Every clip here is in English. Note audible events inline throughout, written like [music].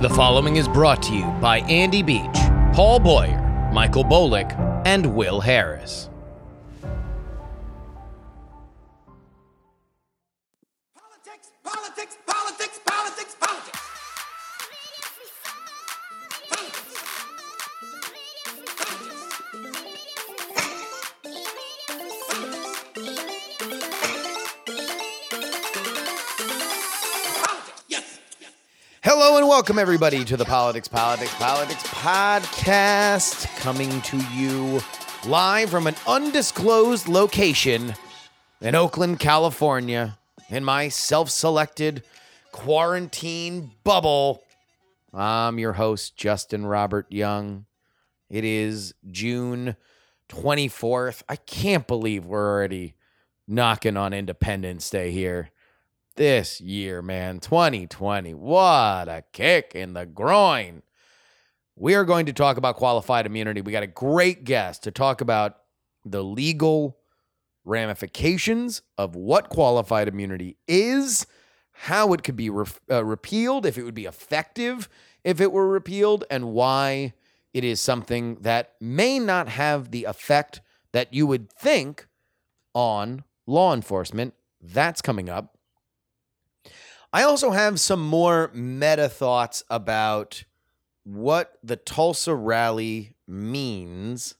The following is brought to you by Andy Beach, Paul Boyer, Michael Bolick, and Will Harris. Welcome, everybody, to the Politics, Politics, Politics podcast, coming to you live from an undisclosed location in Oakland, California, in my self selected quarantine bubble. I'm your host, Justin Robert Young. It is June 24th. I can't believe we're already knocking on Independence Day here this year, man. 2020. What a kick in the groin. We are going to talk about qualified immunity. We got a great guest to talk about the legal ramifications of what qualified immunity is, how it could be re- uh, repealed, if it would be effective if it were repealed, and why it is something that may not have the effect that you would think on law enforcement. That's coming up. I also have some more meta thoughts about what the Tulsa rally means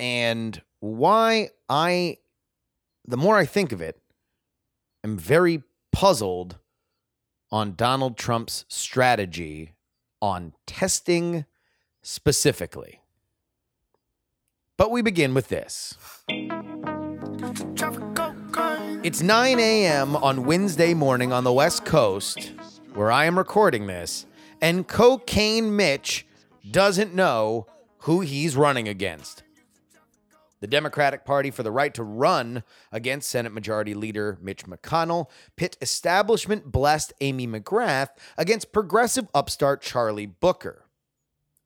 and why I, the more I think of it, am very puzzled on Donald Trump's strategy on testing specifically. But we begin with this. It's 9 a.m. on Wednesday morning on the West Coast, where I am recording this, and Cocaine Mitch doesn't know who he's running against. The Democratic Party for the right to run against Senate Majority Leader Mitch McConnell pit establishment blessed Amy McGrath against progressive upstart Charlie Booker.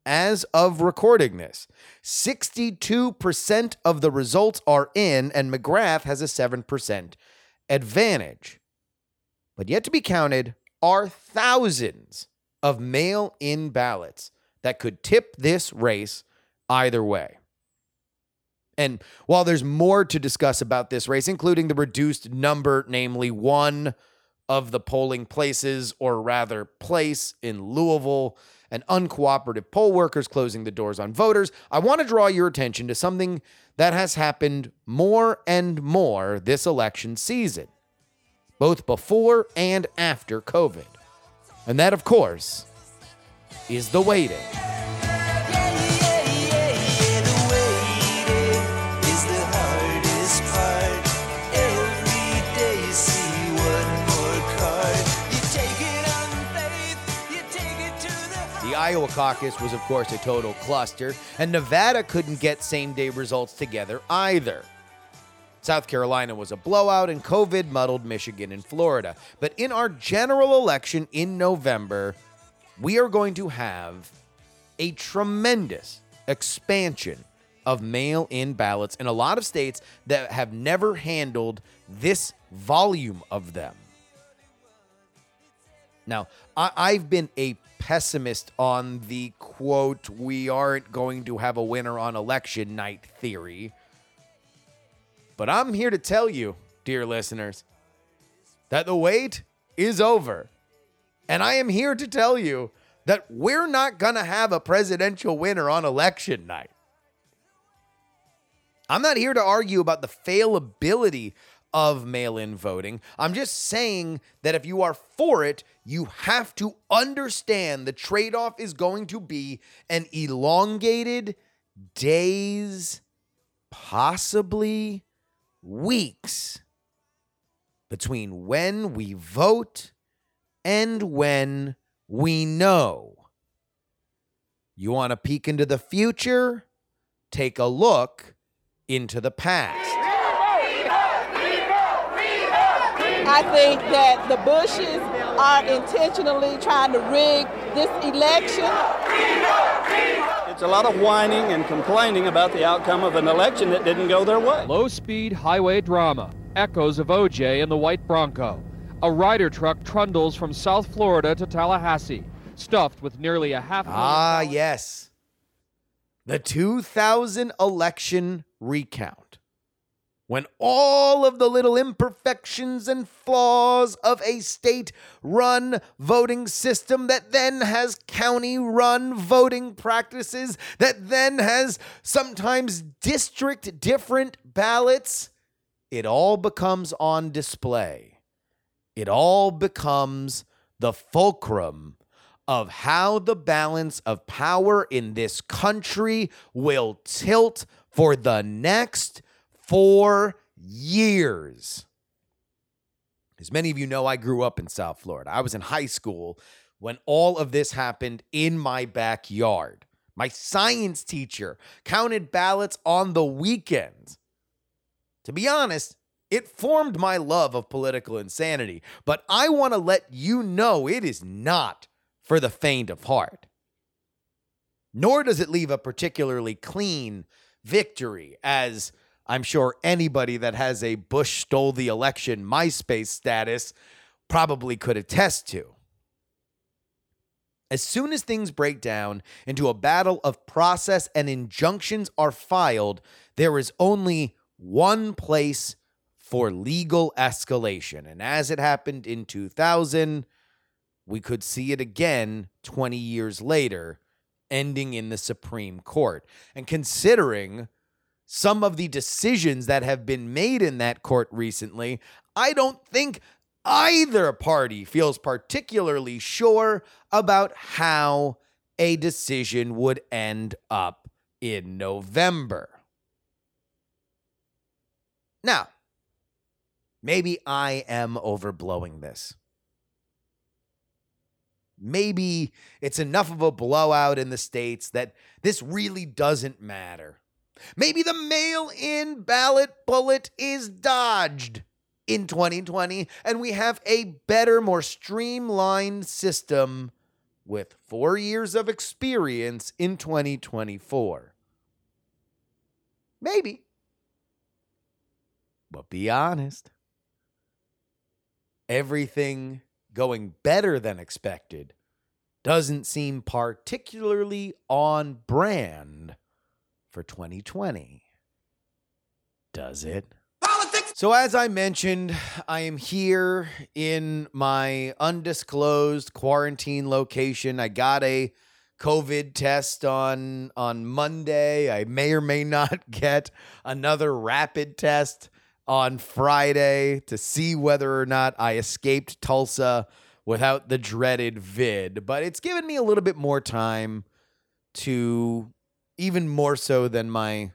As of recording this, 62% of the results are in, and McGrath has a 7% advantage. But yet to be counted are thousands of mail in ballots that could tip this race either way. And while there's more to discuss about this race, including the reduced number, namely one of the polling places, or rather place in Louisville, and uncooperative poll workers closing the doors on voters, I want to draw your attention to something that has happened more and more this election season, both before and after COVID. And that, of course, is the waiting. Iowa caucus was, of course, a total cluster, and Nevada couldn't get same day results together either. South Carolina was a blowout, and COVID muddled Michigan and Florida. But in our general election in November, we are going to have a tremendous expansion of mail in ballots in a lot of states that have never handled this volume of them. Now, I, I've been a pessimist on the quote, we aren't going to have a winner on election night theory. But I'm here to tell you, dear listeners, that the wait is over. And I am here to tell you that we're not going to have a presidential winner on election night. I'm not here to argue about the failability of mail in voting. I'm just saying that if you are for it, you have to understand the trade off is going to be an elongated days, possibly weeks between when we vote and when we know. You want to peek into the future? Take a look into the past. I think that the Bushes are intentionally trying to rig this election. It's a lot of whining and complaining about the outcome of an election that didn't go their way. Low speed highway drama. Echoes of OJ and the White Bronco. A Ryder truck trundles from South Florida to Tallahassee. stuffed with nearly a half Ah, yes. The 2000 election recount. When all of the little imperfections and flaws of a state run voting system that then has county run voting practices, that then has sometimes district different ballots, it all becomes on display. It all becomes the fulcrum of how the balance of power in this country will tilt for the next four years. As many of you know, I grew up in South Florida. I was in high school when all of this happened in my backyard. My science teacher counted ballots on the weekends. To be honest, it formed my love of political insanity, but I want to let you know it is not for the faint of heart. Nor does it leave a particularly clean victory, as I'm sure anybody that has a Bush stole the election MySpace status probably could attest to. As soon as things break down into a battle of process and injunctions are filed, there is only one place for legal escalation. And as it happened in 2000, we could see it again 20 years later, ending in the Supreme Court. And considering some of the decisions that have been made in that court recently, I don't think either party feels particularly sure about how a decision would end up in November. Now, maybe I am overblowing this. Maybe it's enough of a blowout in the States that this really doesn't matter. Maybe the mail in ballot bullet is dodged in 2020, and we have a better, more streamlined system with four years of experience in 2024. Maybe. But be honest. Everything going better than expected doesn't seem particularly on brand for 2020. Does it? Politics. So, as I mentioned, I am here in my undisclosed quarantine location. I got a COVID test on on Monday. I may or may not [laughs] get another rapid test on Friday to see whether or not I escaped Tulsa without the dreaded vid. But it's given me a little bit more time to even more so than my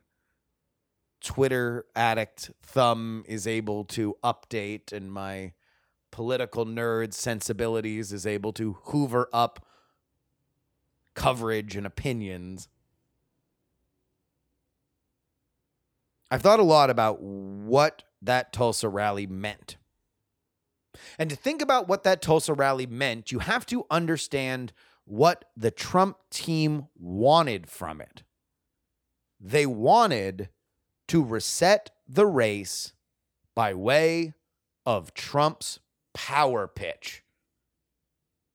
Twitter addict thumb is able to update and my political nerd sensibilities is able to hoover up coverage and opinions. I've thought a lot about what that Tulsa rally meant. And to think about what that Tulsa rally meant, you have to understand what the Trump team wanted from it. They wanted to reset the race by way of Trump's power pitch.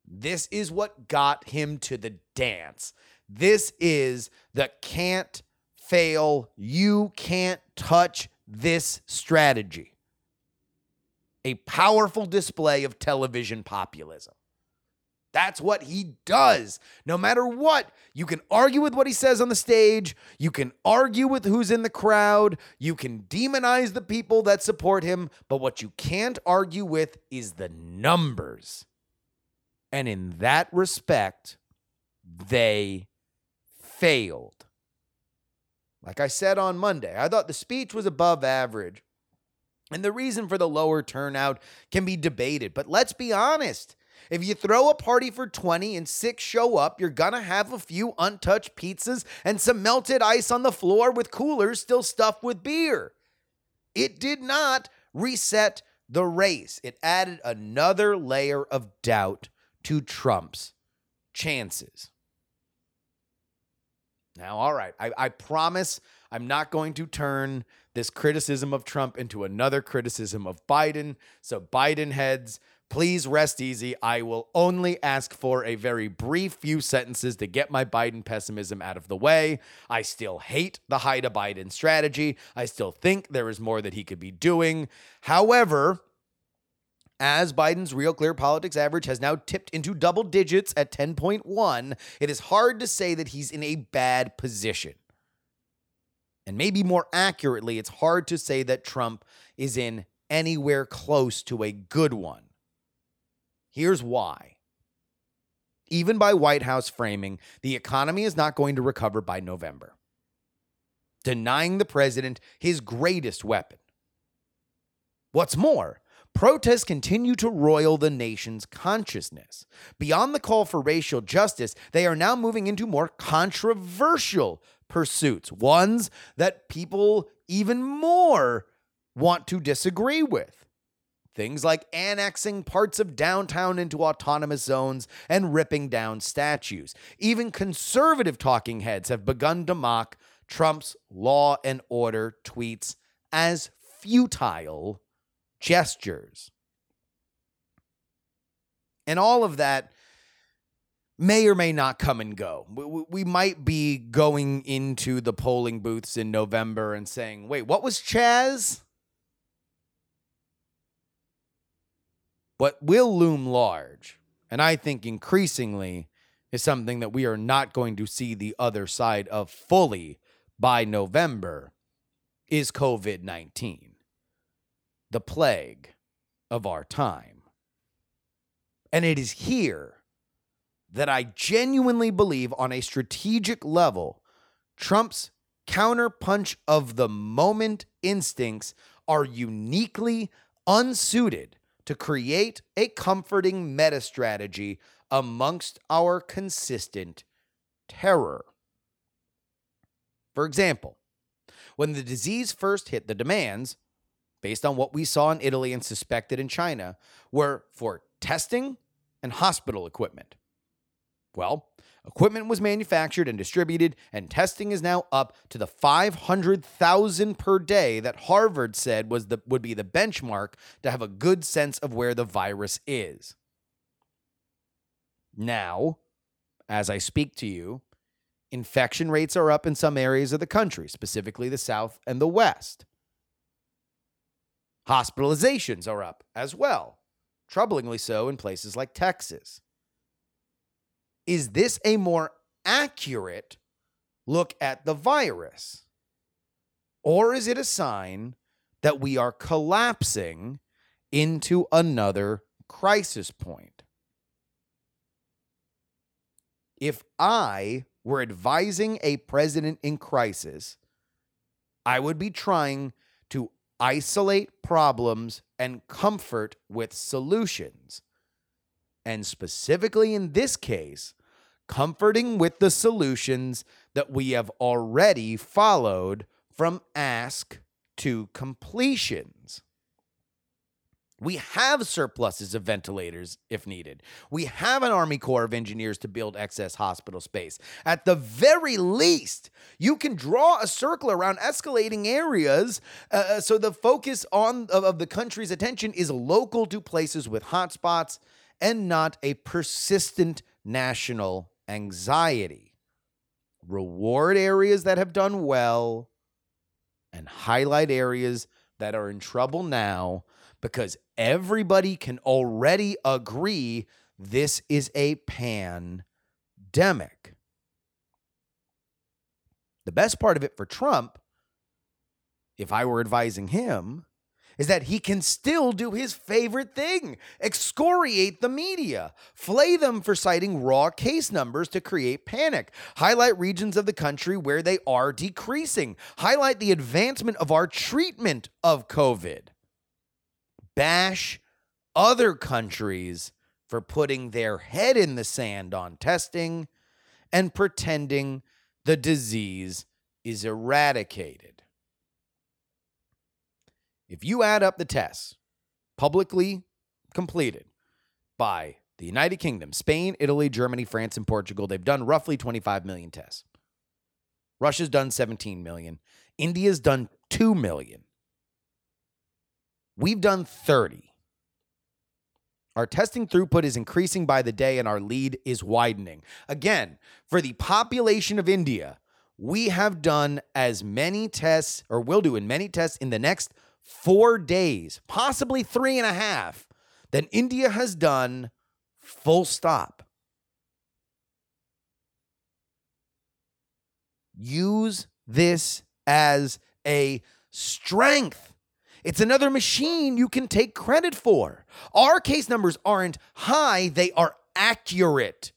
This is what got him to the dance. This is the can't fail, you can't touch this strategy. A powerful display of television populism. That's what he does. No matter what, you can argue with what he says on the stage. You can argue with who's in the crowd. You can demonize the people that support him. But what you can't argue with is the numbers. And in that respect, they failed. Like I said on Monday, I thought the speech was above average. And the reason for the lower turnout can be debated. But let's be honest. If you throw a party for 20 and six show up, you're to have a few untouched pizzas and some melted ice on the floor with coolers still stuffed with beer. It did not reset the race, it added another layer of doubt to Trump's chances. Now, all right, I, I promise I'm not going to turn this criticism of Trump into another criticism of Biden. So, Biden heads, Please rest easy. I will only ask for a very brief few sentences to get my Biden pessimism out of the way. I still hate the Haida Biden strategy. I still think there is more that he could be doing. However, as Biden's Real Clear Politics average has now tipped into double digits at 10.1, it is hard to say that he's in a bad position. And maybe more accurately, it's hard to say that Trump is in anywhere close to a good one. Here's why. Even by White House framing, the economy is not going to recover by November, denying the president his greatest weapon. What's more, protests continue to roil the nation's consciousness. Beyond the call for racial justice, they are now moving into more controversial pursuits, ones that people even more want to disagree with. Things like annexing parts of downtown into autonomous zones and ripping down statues. Even conservative talking heads have begun to mock Trump's law and order tweets as futile gestures. And all of that may or may not come and go. We, might be going into the polling booths in November and saying, wait, what was Chaz? What will loom large, and I think increasingly, is something that we are not going to see the other side of fully by November, is COVID 19, the plague of our time. And it is here that I genuinely believe, on a strategic level, Trump's counterpunch of the moment instincts are uniquely unsuited to create a comforting meta strategy amongst our consistent terror. For example, when the disease first hit, the demands, based on what we saw in Italy and suspected in China, were for testing and hospital equipment. Well, equipment was manufactured and distributed, and testing is now up to the 500,000 per day that Harvard said was the, would be the benchmark to have a good sense of where the virus is. Now, as I speak to you, infection rates are up in some areas of the country, specifically the South and the West. Hospitalizations are up as well, troublingly so in places like Texas. Is this a more accurate look at the virus? Or is it a sign that we are collapsing into another crisis point? If I were advising a president in crisis, I would be trying to isolate problems and comfort with solutions. And specifically in this case, comforting with the solutions that we have already followed from ask to completions. We have surpluses of ventilators if needed. We have an Army Corps of Engineers to build excess hospital space. At the very least, you can draw a circle around escalating areas uh, so the focus on of, of the country's attention is local to places with hotspots and not a persistent national anxiety. Reward areas that have done well and highlight areas that are in trouble now because everybody can already agree this is a pandemic. The best part of it for Trump, if I were advising him, is that he can still do his favorite thing excoriate the media, flay them for citing raw case numbers to create panic, highlight regions of the country where they are decreasing, highlight the advancement of our treatment of COVID, bash other countries for putting their head in the sand on testing and pretending the disease is eradicated. If you add up the tests publicly completed by the United Kingdom, Spain, Italy, Germany, France, and Portugal, they've done roughly 25 million tests. Russia's done 17 million. India's done 2 million. We've done 30. Our testing throughput is increasing by the day and our lead is widening. Again, for the population of India, we have done as many tests, or will do in many tests in the next four days, possibly three and a half, than India has done full stop. Use this as a strength. It's another machine you can take credit for. Our case numbers aren't high, they are accurate.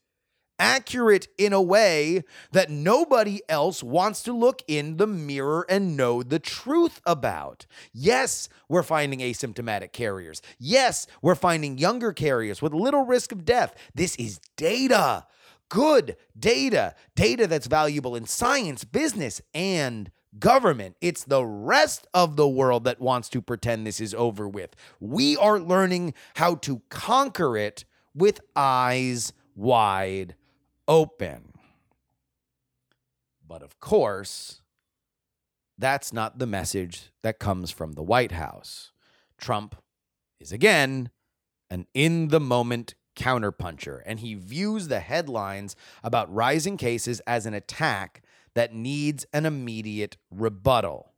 Accurate in a way that nobody else wants to look in the mirror and know the truth about. Yes, we're finding asymptomatic carriers. Yes, we're finding younger carriers with little risk of death. This is data good data, data that's valuable in science, business, and government. It's the rest of the world that wants to pretend this is over with. We are learning how to conquer it with eyes wide open. But of course, that's not the message that comes from the White House. Trump is again an in the moment counterpuncher, and he views the headlines about rising cases as an attack that needs an immediate rebuttal.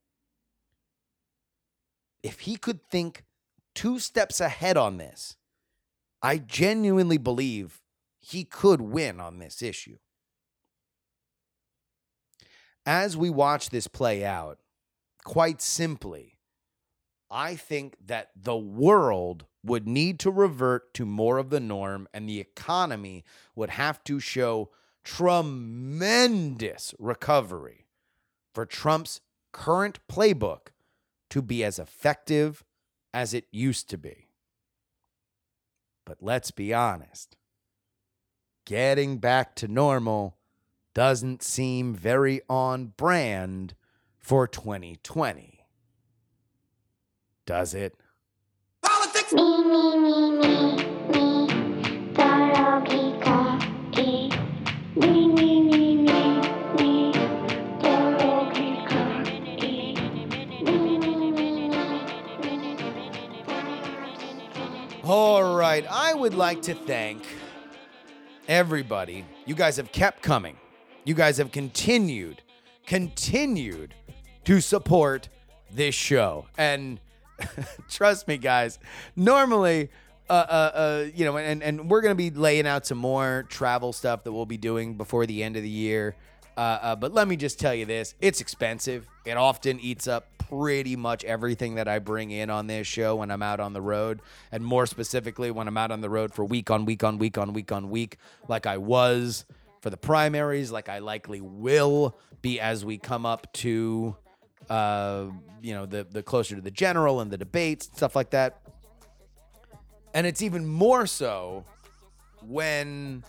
If he could think two steps ahead on this, I genuinely believe he could win on this issue. As we watch this play out, quite simply, I think that the world would need to revert to more of the norm, and the economy would have to show tremendous recovery for Trump's current playbook to be as effective as it used to be. But let's be honest getting back to normal doesn't seem very on brand for 2020. Does it? Politics. Me, me, me, me, me, dorogi kaki. Me, me, me, me, me, dorogi kaki. Me, me, me, me. All right. I would like to thank everybody. You guys have kept coming. You guys have continued, continued to support this show. And [laughs] trust me, guys, normally, uh, uh, uh, you know, and, and we're going to be laying out some more travel stuff that we'll be doing before the end of the year. Uh, uh, but let me just tell you this it's expensive. It often eats up pretty much everything that I bring in on this show when I'm out on the road. And more specifically, when I'm out on the road for week on week on week on week on week, like I was for the primaries, like I likely will be as we come up to, uh, you know, the, the closer to the general and the debates, stuff like that. And it's even more so when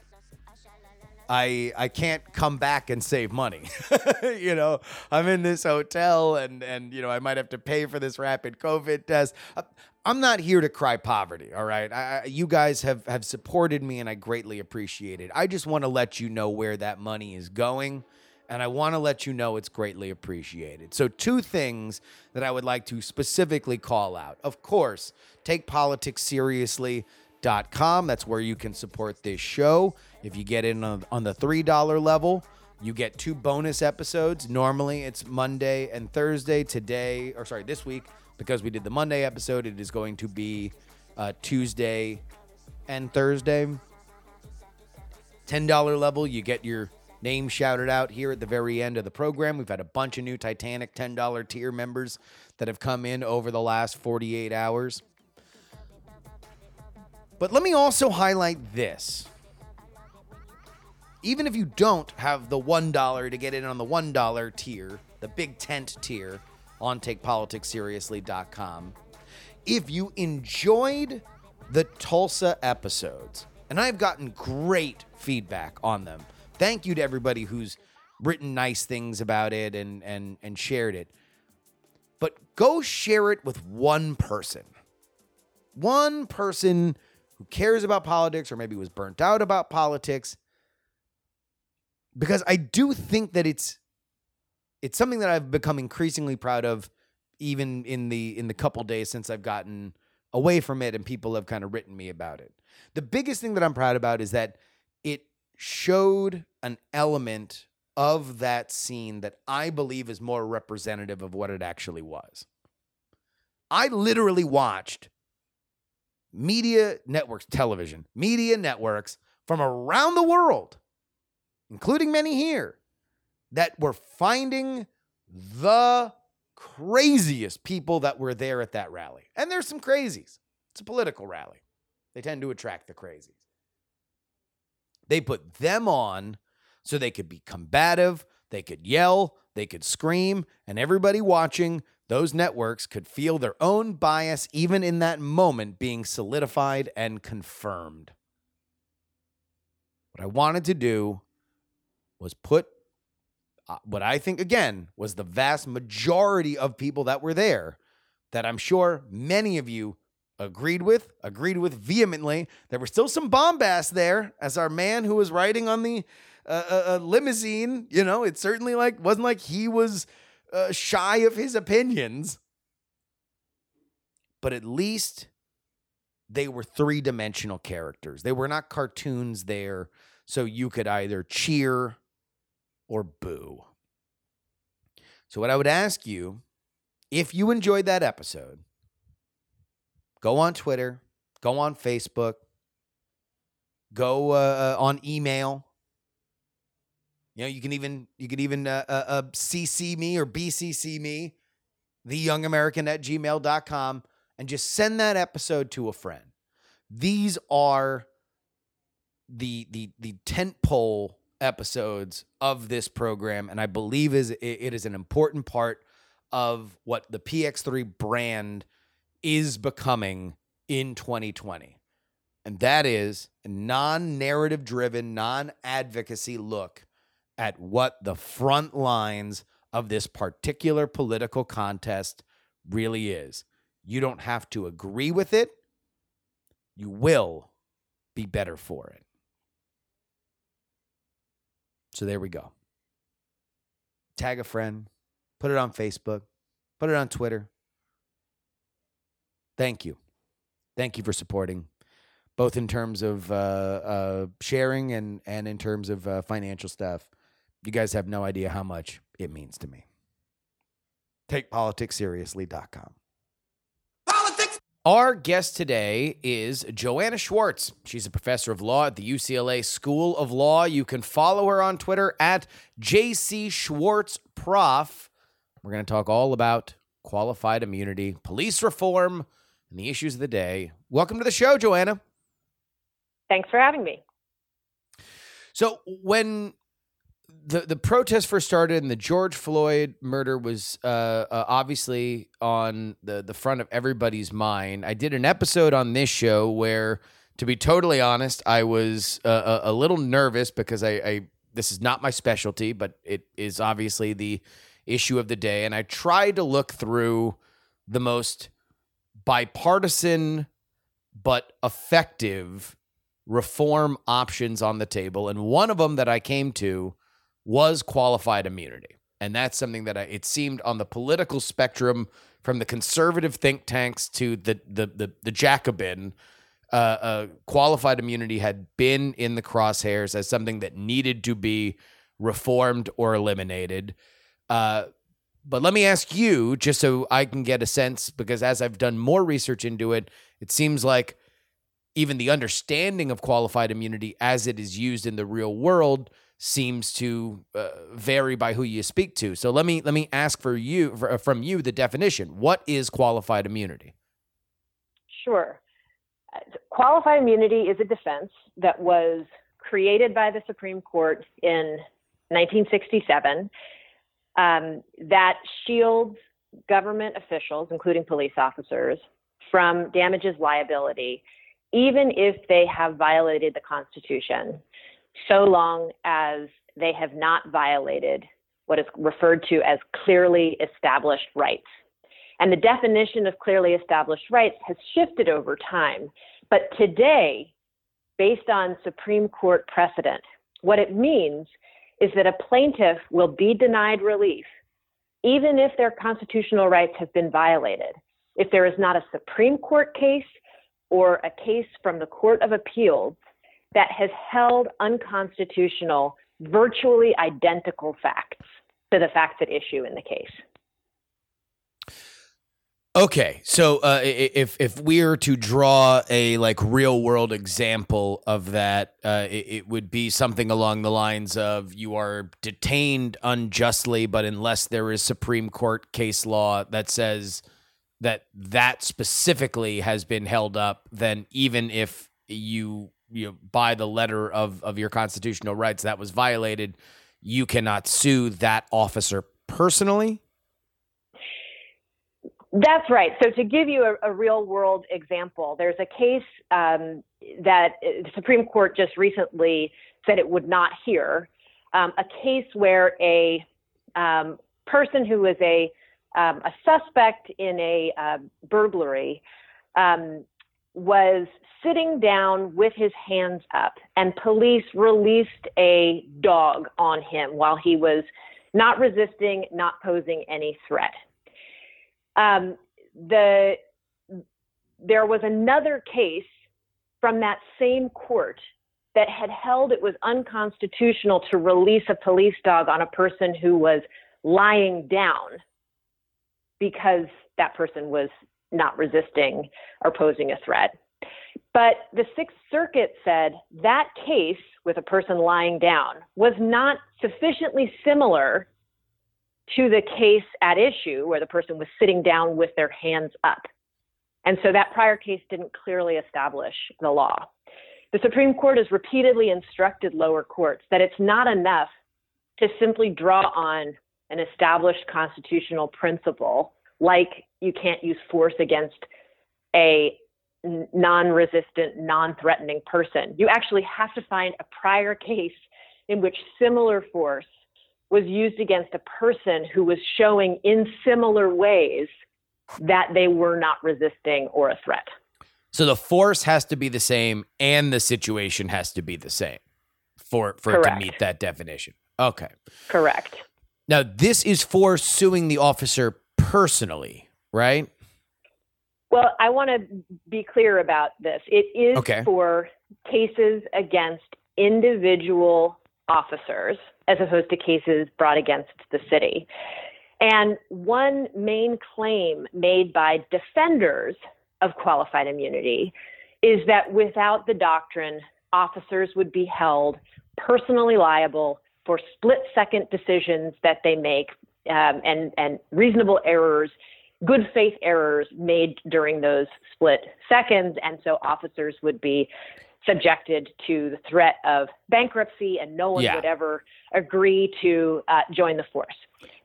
I I can't come back and save money. [laughs] you know, I'm in this hotel and and you know I might have to pay for this rapid COVID test. I'm not here to cry poverty. All right, I, you guys have have supported me and I greatly appreciate it. I just want to let you know where that money is going. And I want to let you know it's greatly appreciated. So, two things that I would like to specifically call out. Of course, take politics seriously com. That's where you can support this show. If you get in on, the $3 level, you get two bonus episodes. Normally it's Monday and Thursday. Today, or sorry, this week, because we did the Monday episode, it is going to be uh, Tuesday and Thursday. $10 level, you get your name shouted out here at the very end of the program. We've had a bunch of new Titanic $10 tier members that have come in over the last 48 hours. But let me also highlight this. Even if you don't have the $1 to get in on the $1 tier, the big tent tier on takepoliticsseriously.com, if you enjoyed the Tulsa episodes, and I've gotten great feedback on them. Thank you to everybody who's written nice things about it and and and shared it. But go share it with one person. One person who cares about politics or maybe was burnt out about politics because I do think that it's it's something that I've become increasingly proud of even in the in the couple days since I've gotten away from it, and people have kind of written me about it. The biggest thing that I'm proud about is that it showed an element of that scene that I believe is more representative of what it actually was. I literally watched media networks, television, media networks from around the world, including many here, that were finding the craziest people that were there at that rally. And there's some crazies. It's a political rally. They tend to attract the crazies. They put them on so they could be combative, they could yell, they could scream, and everybody watching those networks could feel their own bias, even in that moment, being solidified and confirmed. What I wanted to do was put uh, what I think, again, was the vast majority of people that were there, that I'm sure many of you agreed with, agreed with vehemently. There was still some bombast there, as our man who was riding on the uh, uh, uh, limousine, you know, it certainly like wasn't like he was uh, shy of his opinions, but at least they were three dimensional characters. They were not cartoons there, so you could either cheer or boo. So, what I would ask you, if you enjoyed that episode, go on Twitter, go on Facebook, go uh, uh, on email. You know, you can even you can even uh, uh, uh, CC me or BCC me, theyoungamerican at gmail.com, and just send that episode to a friend. These are the the the tent pole episodes of this program, and I believe is it- is an important part of what the PX3 brand is becoming in 2020. And that is a non narrative driven, non advocacy look at what the front lines of this particular political contest really is. You don't have to agree with it, you will be better for it. So there we go. Tag a friend, put it on Facebook, put it on Twitter. Thank you. Thank you for supporting, both in terms of uh, uh, sharing and, and in terms of uh, financial stuff. You guys have no idea how much it means to me. TakePoliticsSeriously.com. Our guest today is Joanna Schwartz. She's a professor of law at the UCLA School of Law. You can follow her on Twitter at JC Schwartz Prof. We're going to talk all about qualified immunity, police reform, and the issues of the day. Welcome to the show, Joanna. Thanks for having me. So when the the protest first started and the George Floyd murder was uh, uh, obviously on the the front of everybody's mind, I did an episode on this show where, to be totally honest, I was uh, a, a little nervous because I, I this is not my specialty, but it is obviously the issue of the day, and I tried to look through the most bipartisan but effective reform options on the table. And one of them that I came to was qualified immunity. And that's something that I, it seemed on the political spectrum from the conservative think tanks to the, the, the, the Jacobin, uh, uh, qualified immunity had been in the crosshairs as something that needed to be reformed or eliminated. Uh, but let me ask you, just so I can get a sense, because as I've done more research into it, it seems like even the understanding of qualified immunity as it is used in the real world seems to uh, vary by who you speak to. So let me let me ask for you for, from you the definition. What is qualified immunity? Sure. Uh, Qualified immunity is a defense that was created by the Supreme Court in 1967 um, that shields government officials, including police officers, from damages liability, even if they have violated the Constitution, so long as they have not violated what is referred to as clearly established rights. And the definition of clearly established rights has shifted over time. But today, based on Supreme Court precedent, what it means is that a plaintiff will be denied relief even if their constitutional rights have been violated if there is not a Supreme Court case or a case from the Court of Appeals that has held unconstitutional virtually identical facts to the facts at issue in the case. Okay, so uh, if if we are to draw a like real world example of that, uh, it, it would be something along the lines of you are detained unjustly, but unless there is Supreme Court case law that says that that specifically has been held up, then even if you you know, by the letter of of your constitutional rights that was violated, you cannot sue that officer personally. That's right. So, to give you a, a real world example, there's a case um, that the Supreme Court just recently said it would not hear um, a case where a um, person who was a, um, a suspect in a uh, burglary um, was sitting down with his hands up, and police released a dog on him while he was not resisting, not posing any threat. Um, the there was another case from that same court that had held it was unconstitutional to release a police dog on a person who was lying down because that person was not resisting or posing a threat. But the Sixth Circuit said that case with a person lying down was not sufficiently similar to the case at issue where the person was sitting down with their hands up. And so that prior case didn't clearly establish the law. The Supreme Court has repeatedly instructed lower courts that it's not enough to simply draw on an established constitutional principle like you can't use force against a non resistant, non threatening person. You actually have to find a prior case in which similar force was used against a person who was showing in similar ways that they were not resisting or a threat. So the force has to be the same and the situation has to be the same for for it to meet that definition. Okay. Correct. Now this is for suing the officer personally, right? Well, I want to be clear about this. It is Okay. for cases against individual officers as opposed to cases brought against the city. And one main claim made by defenders of qualified immunity is that without the doctrine, officers would be held personally liable for split second decisions that they make um, and, and reasonable errors, good faith errors made during those split seconds. And so officers would be subjected to the threat of bankruptcy and no one Yeah. would ever agree to uh, join the force.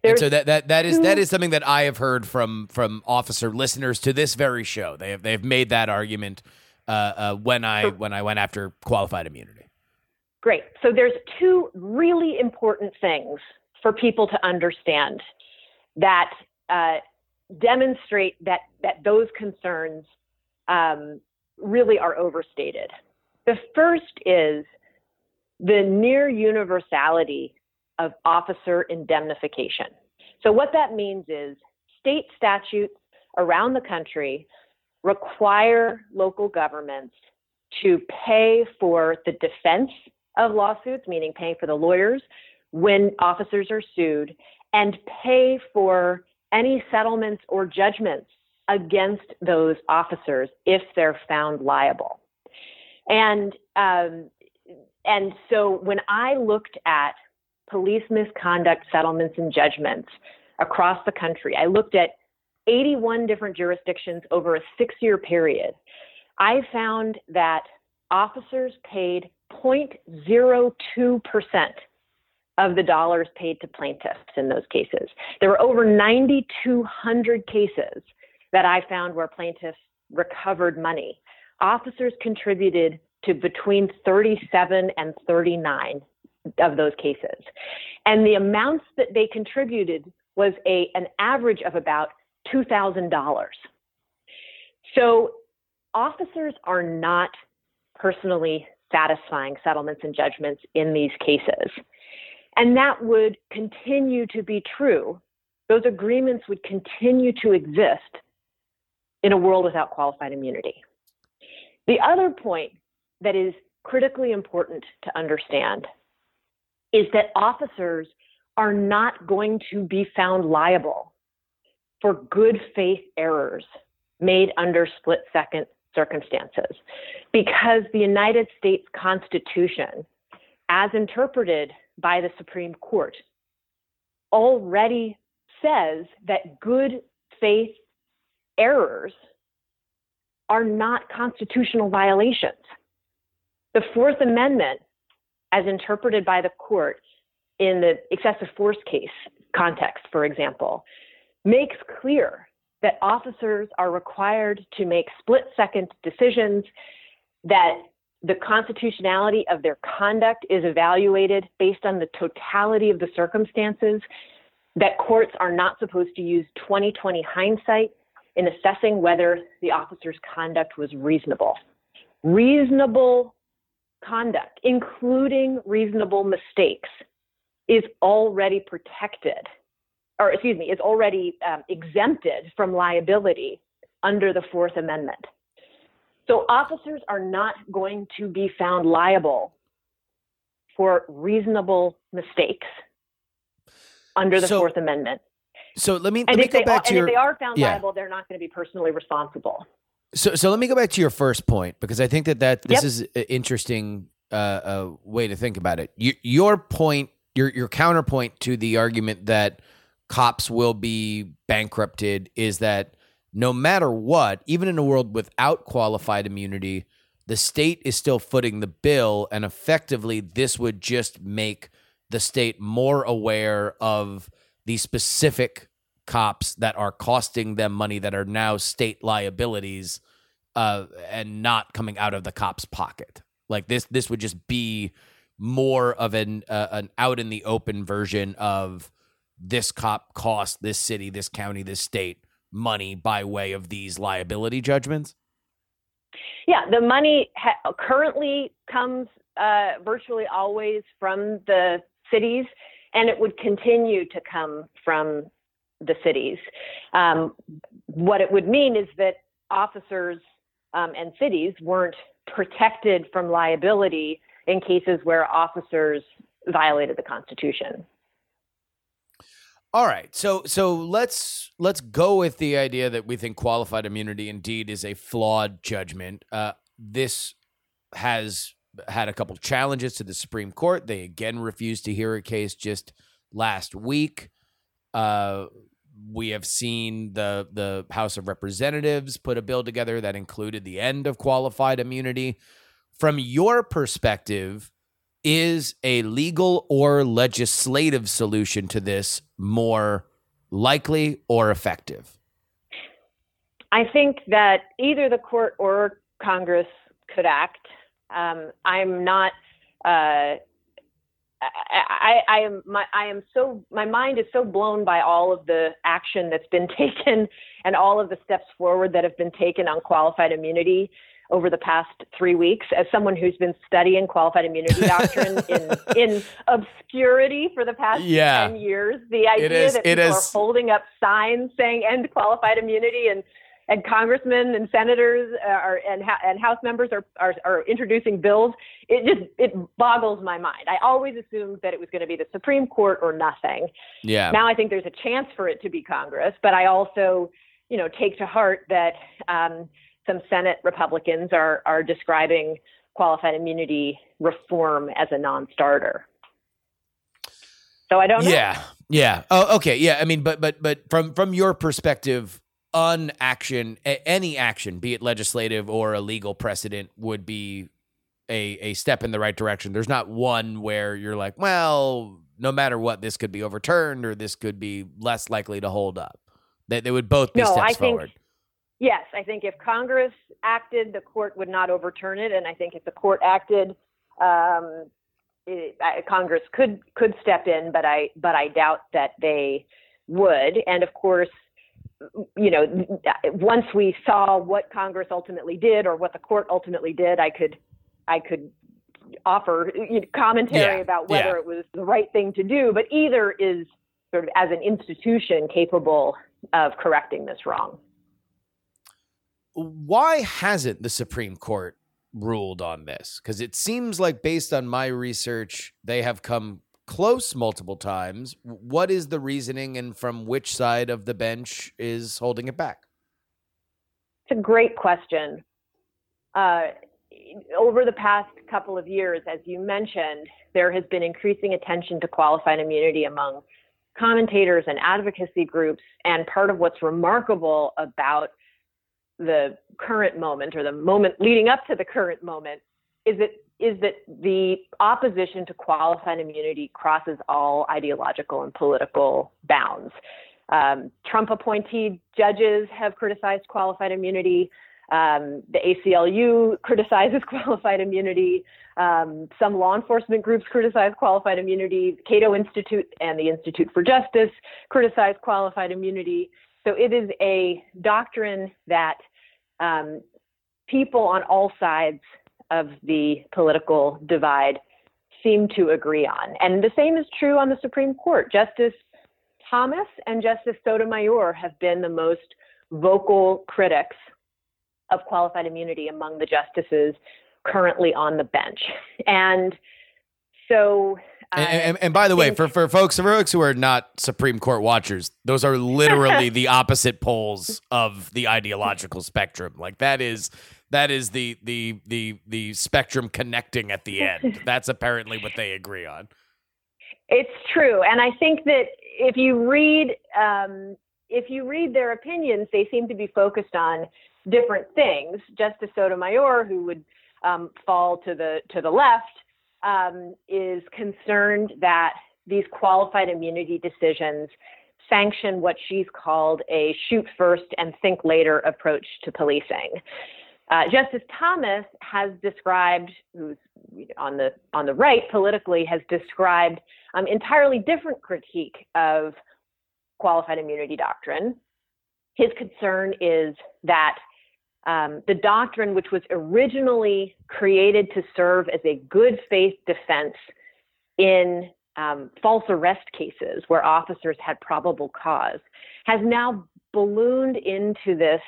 And so that that that is that two- is something that I have heard from from officer listeners to this very show. They have they have made that argument uh, uh, when I when I went after qualified immunity. Great. So there's two really important things for people to understand that uh, demonstrate that that those concerns um, really are overstated. The first is the near universality of officer indemnification. So what that means is state statutes around the country require local governments to pay for the defense of lawsuits, meaning paying for the lawyers when officers are sued, and pay for any settlements or judgments against those officers if they're found liable. And um, and so when I looked at police misconduct settlements and judgments across the country, I looked at 81 different jurisdictions over a six-year period. I found that officers paid 0.02% of the dollars paid to plaintiffs in those cases. There were over 9,200 cases that I found where plaintiffs recovered money. Officers contributed to between 37 and 39 of those cases. And the amounts that they contributed was a, an average of about $2,000. So officers are not personally satisfying settlements and judgments in these cases. And that would continue to be true. Those agreements would continue to exist in a world without qualified immunity. The other point that is critically important to understand is that officers are not going to be found liable for good faith errors made under split second circumstances because the United States Constitution, as interpreted by the Supreme Court, already says that good faith errors are not constitutional violations. The Fourth Amendment, as interpreted by the court in the excessive force case context, for example, makes clear that officers are required to make split second decisions, that the constitutionality of their conduct is evaluated based on the totality of the circumstances, that courts are not supposed to use 2020 hindsight in assessing whether the officer's conduct was reasonable. Reasonable conduct, including reasonable mistakes, is already protected, or excuse me, is already um, exempted from liability under the Fourth Amendment. So officers are not going to be found liable for reasonable mistakes under the So- Fourth Amendment. So let me let me go they, back to and your if they are found yeah. liable, they're not going to be personally responsible. So, so let me go back to your first point because I think that that this Yep. is an interesting uh, uh, way to think about it. You, your point, your your counterpoint to the argument that cops will be bankrupted is that no matter what, even in a world without qualified immunity, the state is still footing the bill, and effectively, this would just make the state more aware of the specific cops that are costing them money that are now state liabilities uh, and not coming out of the cop's pocket. Like this, this would just be more of an uh, an out in the open version of this cop cost this city, this county, this state money by way of these liability judgments. Yeah, the money ha- currently comes uh, virtually always from the cities, and it would continue to come from the cities. Um, what it would mean is that officers um, and cities weren't protected from liability in cases where officers violated the Constitution. All right. So so let's let's go with the idea that we think qualified immunity indeed is a flawed judgment. Uh, this has had a couple challenges to the Supreme Court. They again refused to hear a case just last week. Uh, we have seen the the House of Representatives put a bill together that included the end of qualified immunity. From your perspective, is a legal or legislative solution to this more likely or effective? I think that either the court or Congress could act. Um, I'm not. Uh, I, I, am. My, I am so. My mind is so blown by all of the action that's been [laughs] taken and all of the steps forward that have been taken on qualified immunity over the past three weeks. As someone who's been studying qualified immunity [laughs] doctrine in in obscurity for the past Yeah. ten years, the idea is- that it people are holding up signs saying "end qualified immunity" and and congressmen and senators uh, are, and and House members are, are are introducing bills. It just it boggles my mind. I always assumed that it was going to be the Supreme Court or nothing. Yeah. Now I think there's a chance for it to be Congress, but I also, you know, take to heart that um, some Senate Republicans are are describing qualified immunity reform as a non-starter. So I don't know. Yeah. Yeah. Oh, okay. Yeah. I mean, but but but from from your perspective, on action, any action, be it legislative or a legal precedent, would be a a step in the right direction. There's not one where you're like, well, no matter what, this could be overturned or this could be less likely to hold up. They they would both be No, steps I think- forward. Yes, I think if Congress acted, the court would not overturn it, and I think if the court acted, um, it, I, Congress could could step in, but I but I doubt that they would. And of course, you know, once we saw what Congress ultimately did or what the court ultimately did, I could I could offer commentary Yeah, about whether yeah. it was the right thing to do. But either is sort of as an institution capable of correcting this wrong. Why hasn't the Supreme Court ruled on this? Because it seems like, based on my research, they have come close multiple times. What is the reasoning, and from which side of the bench is holding it back? It's a great question. Uh, over the past couple of years, as you mentioned, there has been increasing attention to qualified immunity among commentators and advocacy groups. And part of what's remarkable about the current moment or the moment leading up to the current moment is that is that the opposition to qualified immunity crosses all ideological and political bounds. Um, Trump appointed judges have criticized qualified immunity. Um, the ACLU criticizes [laughs] qualified immunity. Um, some law enforcement groups criticize qualified immunity. Cato Institute and the Institute for Justice criticize qualified immunity. So it is a doctrine that um, people on all sides of the political divide seem to agree on. And the same is true on the Supreme Court. Justice Thomas and Justice Sotomayor have been the most vocal critics of qualified immunity among the justices currently on the bench. And so and, and, and, by the way, for, for folks, for folks who are not Supreme Court watchers, those are literally the [laughs] opposite poles of the ideological spectrum. Like that is that is the the the the spectrum connecting at the end. [laughs] That's apparently what they agree on. It's true, and I think that if you read um, if you read their opinions, they seem to be focused on different things. Justice Sotomayor, who would um, fall to the to the left, um, is concerned that these qualified immunity decisions sanction what she's called a shoot first and think later approach to policing. Uh, Justice Thomas has described, who's on the on the right politically, has described um, entirely different critique of qualified immunity doctrine. His concern is that um, the doctrine, which was originally created to serve as a good faith defense in um, false arrest cases where officers had probable cause, has now ballooned into this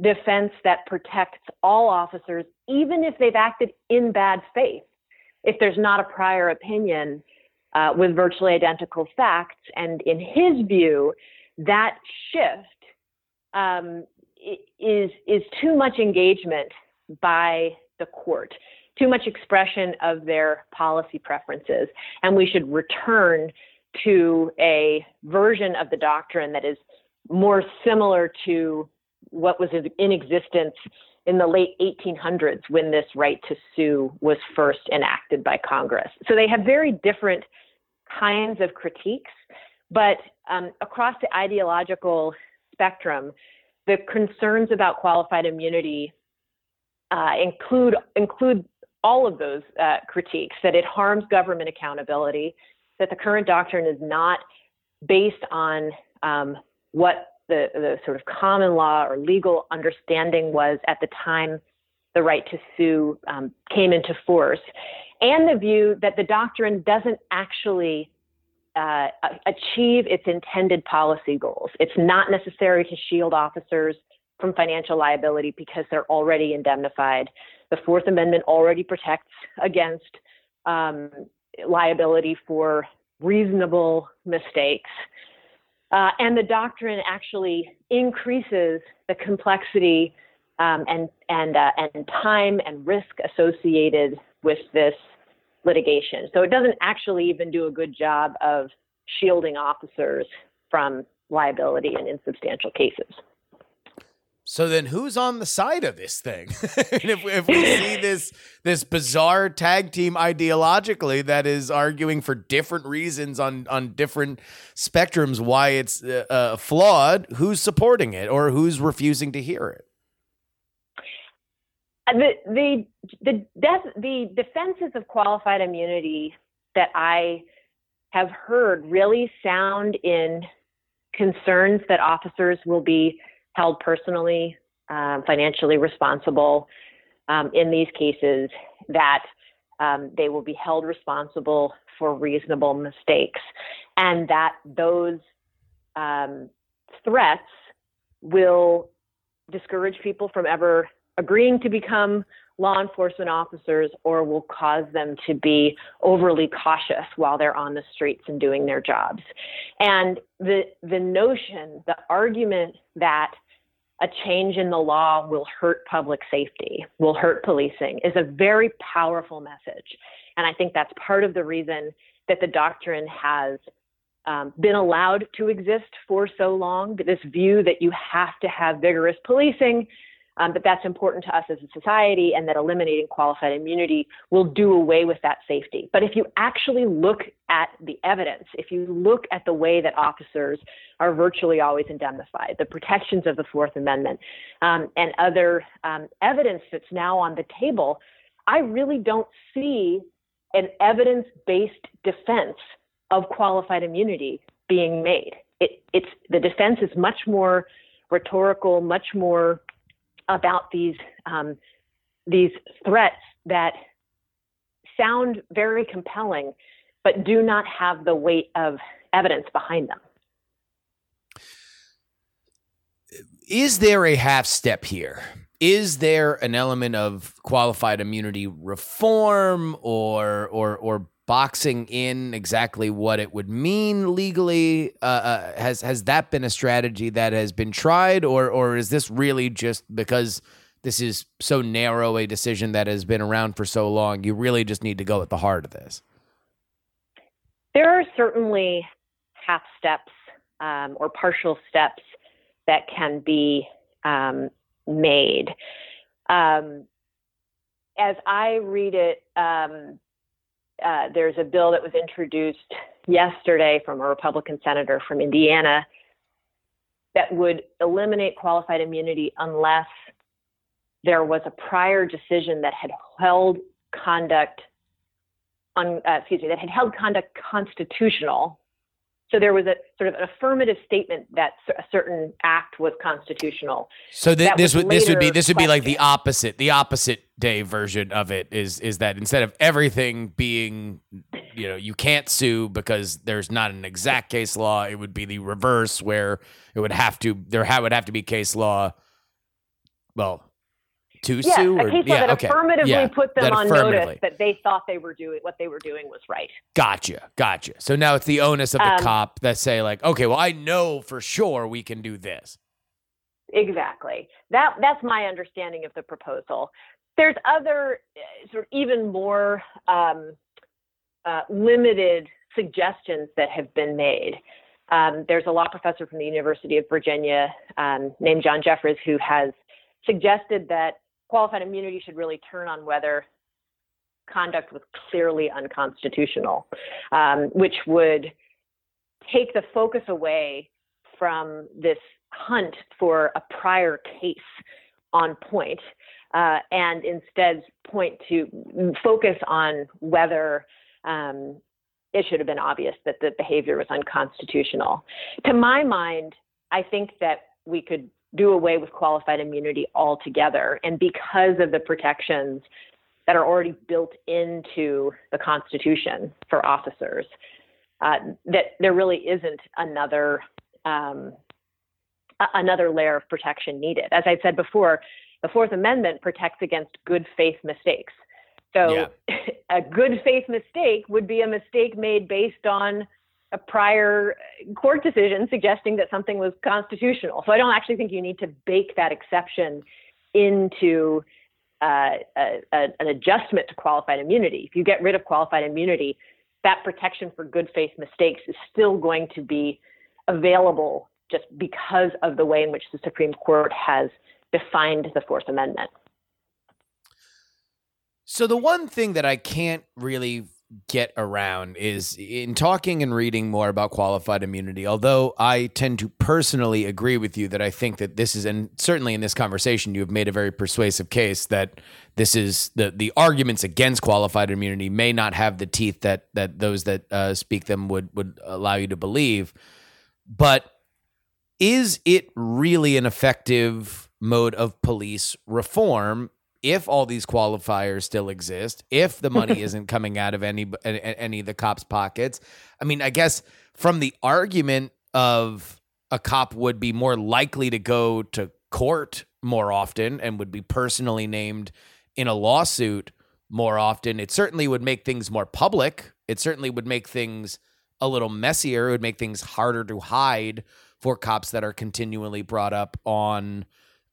defense that protects all officers, even if they've acted in bad faith, if there's not a prior opinion uh, with virtually identical facts. And in his view, that shift um, is is too much engagement by the court, too much expression of their policy preferences, and we should return to a version of the doctrine that is more similar to what was in existence in the late 1800s when this right to sue was first enacted by Congress. So they have very different kinds of critiques, but um, across the ideological spectrum, the concerns about qualified immunity uh, include include all of those uh, critiques that it harms government accountability, that the current doctrine is not based on um, what the, the sort of common law or legal understanding was at the time the right to sue um, came into force, and the view that the doctrine doesn't actually uh, achieve its intended policy goals. It's not necessary to shield officers from financial liability because they're already indemnified. The Fourth Amendment already protects against um, liability for reasonable mistakes. Uh, and the doctrine actually increases the complexity um, and and uh, and time and risk associated with this litigation. So it doesn't actually even do a good job of shielding officers from liability in insubstantial cases. So then, who's on the side of this thing? [laughs] if, if we see [laughs] this this bizarre tag team ideologically that is arguing for different reasons on on different spectrums why it's uh, uh, flawed, who's supporting it or who's refusing to hear it? Uh, the the the def- the defenses of qualified immunity that I have heard really sound in concerns that officers will be held personally, um, financially responsible um, in these cases, that um, they will be held responsible for reasonable mistakes, and that those um, threats will discourage people from ever agreeing to become law enforcement officers or will cause them to be overly cautious while they're on the streets and doing their jobs. And the the notion, the argument that a change in the law will hurt public safety, will hurt policing is a very powerful message. And I think that's part of the reason that the doctrine has um, been allowed to exist for so long. This view that you have to have vigorous policing um, that that's important to us as a society and that eliminating qualified immunity will do away with that safety. But if you actually look at the evidence, if you look at the way that officers are virtually always indemnified, the protections of the Fourth Amendment, um, and other um, evidence that's now on the table, I really don't see an evidence based defense of qualified immunity being made. It, it's the defense is much more rhetorical, much more about these um, these threats that sound very compelling, but do not have the weight of evidence behind them. Is there a half step here? Is there an element of qualified immunity reform or or or boxing in exactly what it would mean legally? Uh, uh, has has that been a strategy that has been tried, or or is this really just because this is so narrow a decision that has been around for so long? You really just need to go at the heart of this. There are certainly half steps um, or partial steps that can be um, made. Um, as I read it, um, uh, there's a bill that was introduced yesterday from a Republican senator from Indiana that would eliminate qualified immunity unless there was a prior decision that had held conduct on, uh, excuse me, that had held conduct constitutional so there was a sort of an affirmative statement that a certain act was constitutional. So th- this would this would be this would be like the opposite the opposite day version of it is is that instead of everything being you know you can't sue because there's not an exact case law it would be the reverse where it would have to there would have to be case law well to yeah, sue? Or, a case yeah, that okay. affirmatively yeah, put them on notice that they thought they were doing what they were doing was right. Gotcha, gotcha. So now it's the onus of the Um, cop that say like, okay, well, I know for sure we can do this. Exactly. That that's my understanding of the proposal. There's other uh, sort of even more um, uh, limited suggestions that have been made. Um, there's a law professor from the University of Virginia um, named John Jeffries who has suggested that qualified immunity should really turn on whether conduct was clearly unconstitutional, um, which would take the focus away from this hunt for a prior case on point, uh, and instead point to focus on whether um, it should have been obvious that the behavior was unconstitutional. To my mind, I think that we could do away with qualified immunity altogether. And because of the protections that are already built into the Constitution for officers, uh, that there really isn't another um, another layer of protection needed. As I said before, the Fourth Amendment protects against good faith mistakes. So yeah. [laughs] a good faith mistake would be a mistake made based on a prior court decision suggesting that something was constitutional. So I don't actually think you need to bake that exception into uh, a, a, an adjustment to qualified immunity. If you get rid of qualified immunity, that protection for good faith mistakes is still going to be available just because of the way in which the Supreme Court has defined the Fourth Amendment. So the one thing that I can't really get around is in talking and reading more about qualified immunity. Although I tend to personally agree with you that I think that this is, and certainly in this conversation, you have made a very persuasive case that this is the the arguments against qualified immunity may not have the teeth that that those that uh, speak them would would allow you to believe. But is it really an effective mode of police reform if all these qualifiers still exist, if the money [laughs] isn't coming out of any any of the cops' pockets, I mean, I guess from the argument of a cop would be more likely to go to court more often and would be personally named in a lawsuit more often. It certainly would make things more public. It certainly would make things a little messier. It would make things harder to hide for cops that are continually brought up on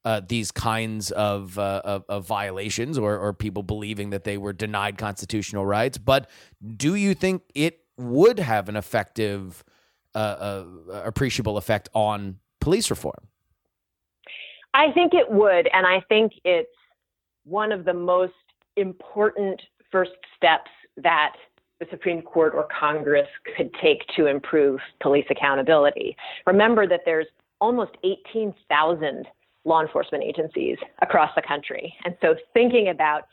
uh, these kinds of, uh, of, of violations or or people believing that they were denied constitutional rights. But do you think it would have an effective, uh, uh, appreciable effect on police reform? I think it would, and I think it's one of the most important first steps that the Supreme Court or Congress could take to improve police accountability. Remember that there's almost 18,000 law enforcement agencies across the country. And so thinking about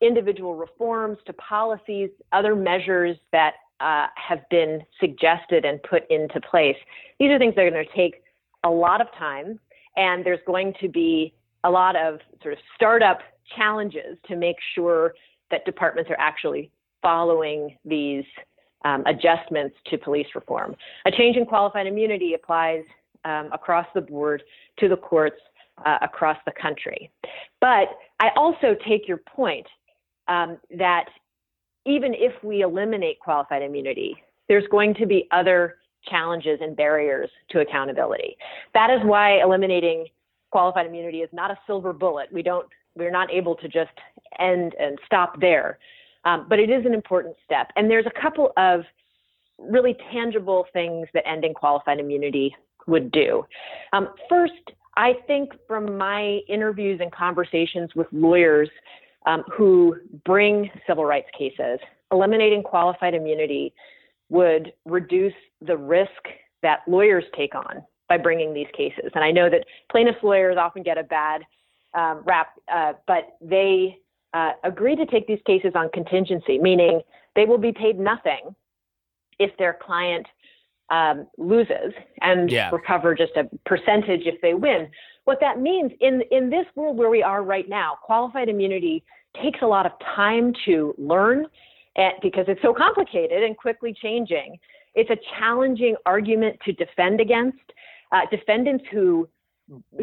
individual reforms to policies, other measures that uh, have been suggested and put into place, these are things that are going to take a lot of time. And there's going to be a lot of sort of startup challenges to make sure that departments are actually following these um, adjustments to police reform. A change in qualified immunity applies um, across the board to the courts uh, across the country. But I also take your point um, that even if we eliminate qualified immunity, there's going to be other challenges and barriers to accountability. That is why eliminating qualified immunity is not a silver bullet. We don't we're not able to just end and stop there. Um, but it is an important step. And there's a couple of really tangible things that ending qualified immunity would do. Um, first, I think from my interviews and conversations with lawyers um, who bring civil rights cases, eliminating qualified immunity would reduce the risk that lawyers take on by bringing these cases. And I know that plaintiffs' lawyers often get a bad um, rap, uh, but they uh, agree to take these cases on contingency, meaning they will be paid nothing if their client um, loses and Yeah. recover just a percentage if they win. What that means in in this world where we are right now, qualified immunity takes a lot of time to learn and, because it's so complicated and quickly changing. It's a challenging argument to defend against. Uh, defendants who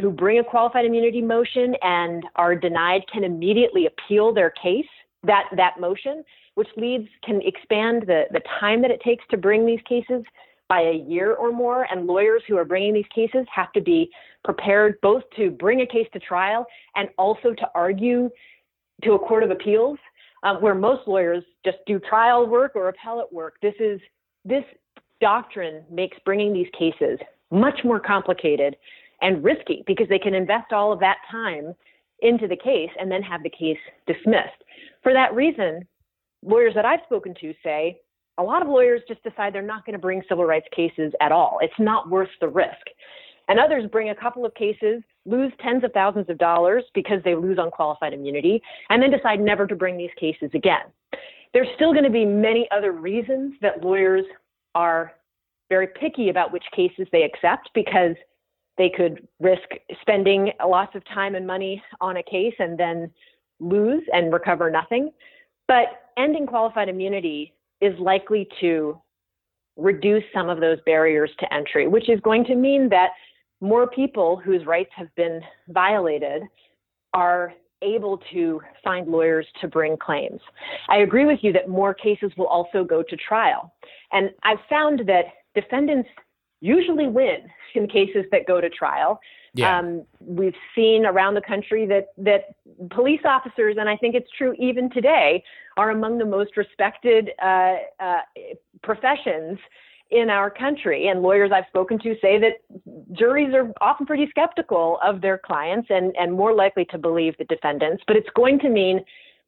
who bring a qualified immunity motion and are denied can immediately appeal their case that that motion which leads can expand the the time that it takes to bring these cases by a year or more and lawyers who are bringing these cases have to be prepared both to bring a case to trial and also to argue to a court of appeals um, where most lawyers just do trial work or appellate work this is this doctrine makes bringing these cases much more complicated and risky because they can invest all of that time into the case and then have the case dismissed. For that reason, lawyers that I've spoken to say a lot of lawyers just decide they're not going to bring civil rights cases at all. It's not worth the risk. And others bring a couple of cases, lose tens of thousands of dollars because they lose unqualified immunity, and then decide never to bring these cases again. There's still going to be many other reasons that lawyers are very picky about which cases they accept because they could risk spending lots of time and money on a case and then lose and recover nothing. But ending qualified immunity is likely to reduce some of those barriers to entry, which is going to mean that more people whose rights have been violated are able to find lawyers to bring claims. I agree with you that more cases will also go to trial. And I've found that defendants usually win in cases that go to trial. Yeah. Um, we've seen around the country that that police officers, and I think it's true even today, are among the most respected uh, uh, professions in our country. And lawyers I've spoken to say that juries are often pretty skeptical of their clients and, and more likely to believe the defendants. But it's going to mean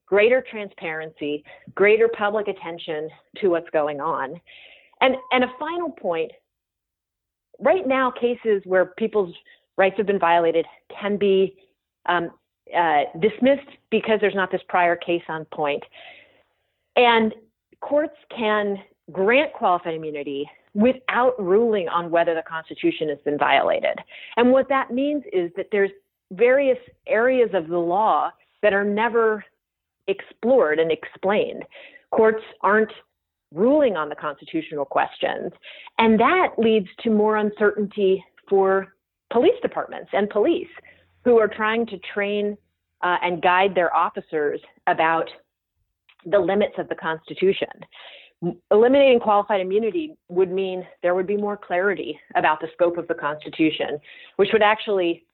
greater transparency, greater public attention to what's going on. And, and a final point right now, cases where people's rights have been violated can be um, uh, dismissed because there's not this prior case on point. And courts can grant qualified immunity without ruling on whether the Constitution has been violated. And what that means is that there's various areas of the law that are never explored and explained. Courts aren't ruling on the constitutional questions. And that leads to more uncertainty for police departments and police. who are trying to train uh, and guide their officers about the limits of the Constitution. Eliminating qualified immunity would mean there would be more clarity about the scope of the Constitution, which would actually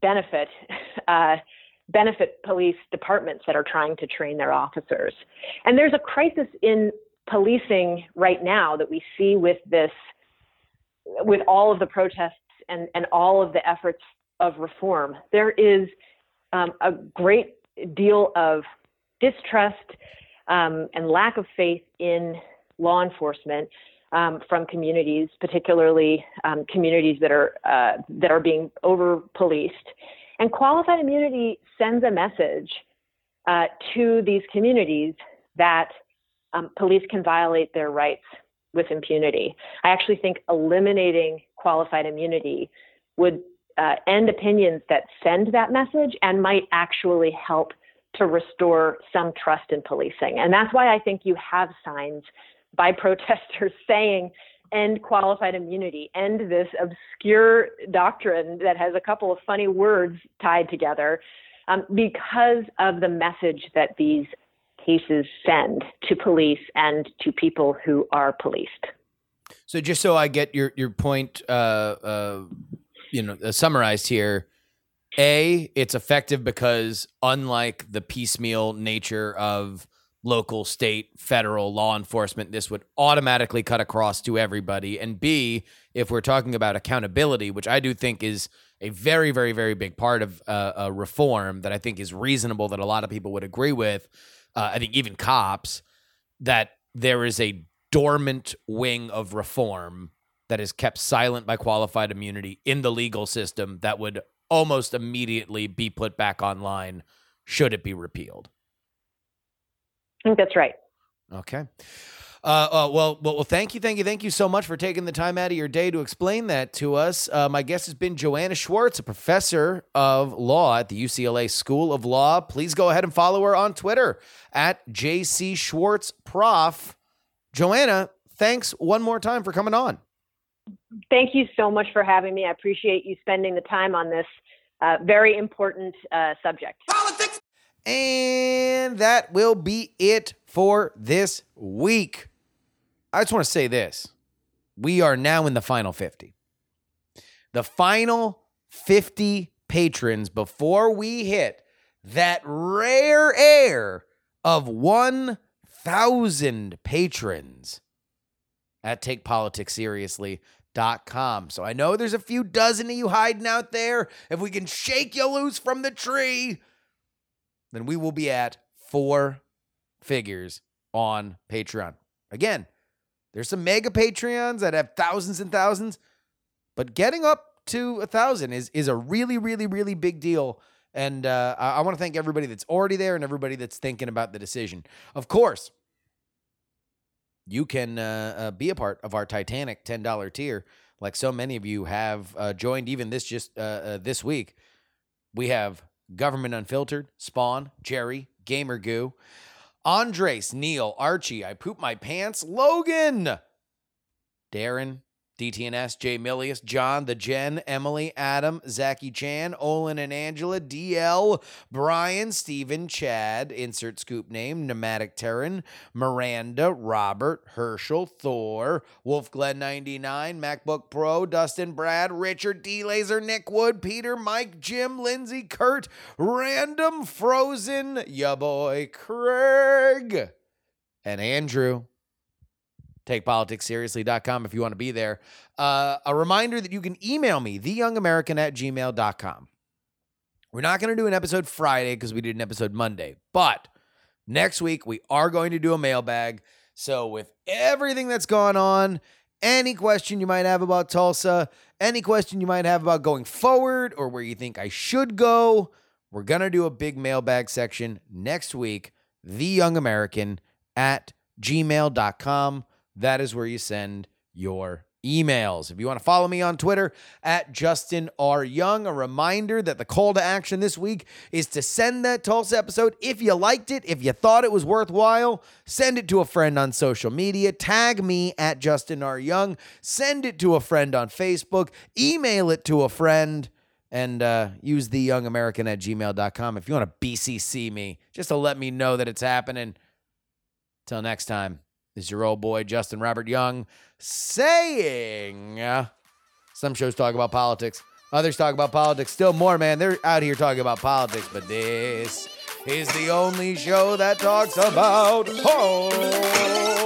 benefit uh, benefit police departments that are trying to train their officers. And there's a crisis in policing right now that we see with this, with all of the protests and, and all of the efforts of reform. There is um, a great deal of distrust um, and lack of faith in law enforcement um, from communities, particularly um, communities that are uh, that are being over policed. And qualified immunity sends a message uh, to these communities that um, police can violate their rights with impunity. I actually think eliminating qualified immunity would uh, end opinions that send that message and might actually help to restore some trust in policing. And that's why I think you have signs by [laughs] protesters saying, end qualified immunity, end this obscure doctrine that has a couple of funny words tied together, um, because of the message that these cases send to police and to people who are policed. So just so I get your your point, uh, uh, you know, uh, summarized here. A, it's effective because unlike the piecemeal nature of local, state, federal law enforcement, this would automatically cut across to everybody. And B, if we're talking about accountability, which I do think is a very, very, very big part of uh, a reform that I think is reasonable that a lot of people would agree with. Uh, I think even cops that there is a dormant wing of reform that is kept silent by qualified immunity in the legal system that would almost immediately be put back online should it be repealed. I think that's right. Okay. Uh, uh, well, well, well, thank you, thank you, thank you so much for taking the time out of your day to explain that to us. Uh, my guest has been Joanna Schwartz, a professor of law at the UCLA School of Law. Please go ahead and follow her on Twitter at JC Schwartz Prof. Joanna, thanks one more time for coming on. Thank you so much for having me. I appreciate you spending the time on this uh, very important uh, subject. Politics. And that will be it for this week. I just want to say this. We are now in the final 50. The final 50 patrons before we hit that rare air of 1,000 patrons at takepoliticsseriously.com. So I know there's a few dozen of you hiding out there. If we can shake you loose from the tree, then we will be at four figures on Patreon. Again, there's some mega Patreons that have thousands and thousands, but getting up to a thousand is is a really, really, really big deal. And uh, I, want to thank everybody that's already there and everybody that's thinking about the decision. Of course, you can uh, uh, be a part of our Titanic ten dollar tier, like so many of you have uh, joined. Even this just uh, uh, this week, we have Government Unfiltered, Spawn, Jerry, Gamer Goo, Andres, Neil, Archie, I Poop My Pants, Logan, Darren, DTNS, Jay Milius, John, The Jen, Emily, Adam, Zachy Chan, Olin and Angela, DL, Brian, Stephen, Chad, insert scoop name, Nomadic Terran, Miranda, Robert, Herschel, Thor, Wolf Glen 99, MacBook Pro, Dustin, Brad, Richard, D. Laser, Nick Wood, Peter, Mike, Jim, Lindsay, Kurt, Random, Frozen, ya boy, Craig, and Andrew takepoliticsseriously.com if you want to be there. Uh, a reminder that you can email me, theyoungamerican at gmail.com. We're not going to do an episode Friday because we did an episode Monday, but next week we are going to do a mailbag. So, with everything that's gone on, any question you might have about Tulsa, any question you might have about going forward or where you think I should go, we're going to do a big mailbag section next week. Theyoungamerican at gmail.com. That is where you send your emails. If you want to follow me on Twitter at Justin R. Young, a reminder that the call to action this week is to send that Tulsa episode. If you liked it, if you thought it was worthwhile, send it to a friend on social media. Tag me at Justin R. Young. Send it to a friend on Facebook. Email it to a friend. And uh, use theyoungamerican at gmail.com if you want to BCC me, just to let me know that it's happening. Till next time, is your old boy, Justin Robert Young, saying some shows talk about politics, others talk about politics. Still more, man. They're out here talking about politics, but this is the only show that talks about home.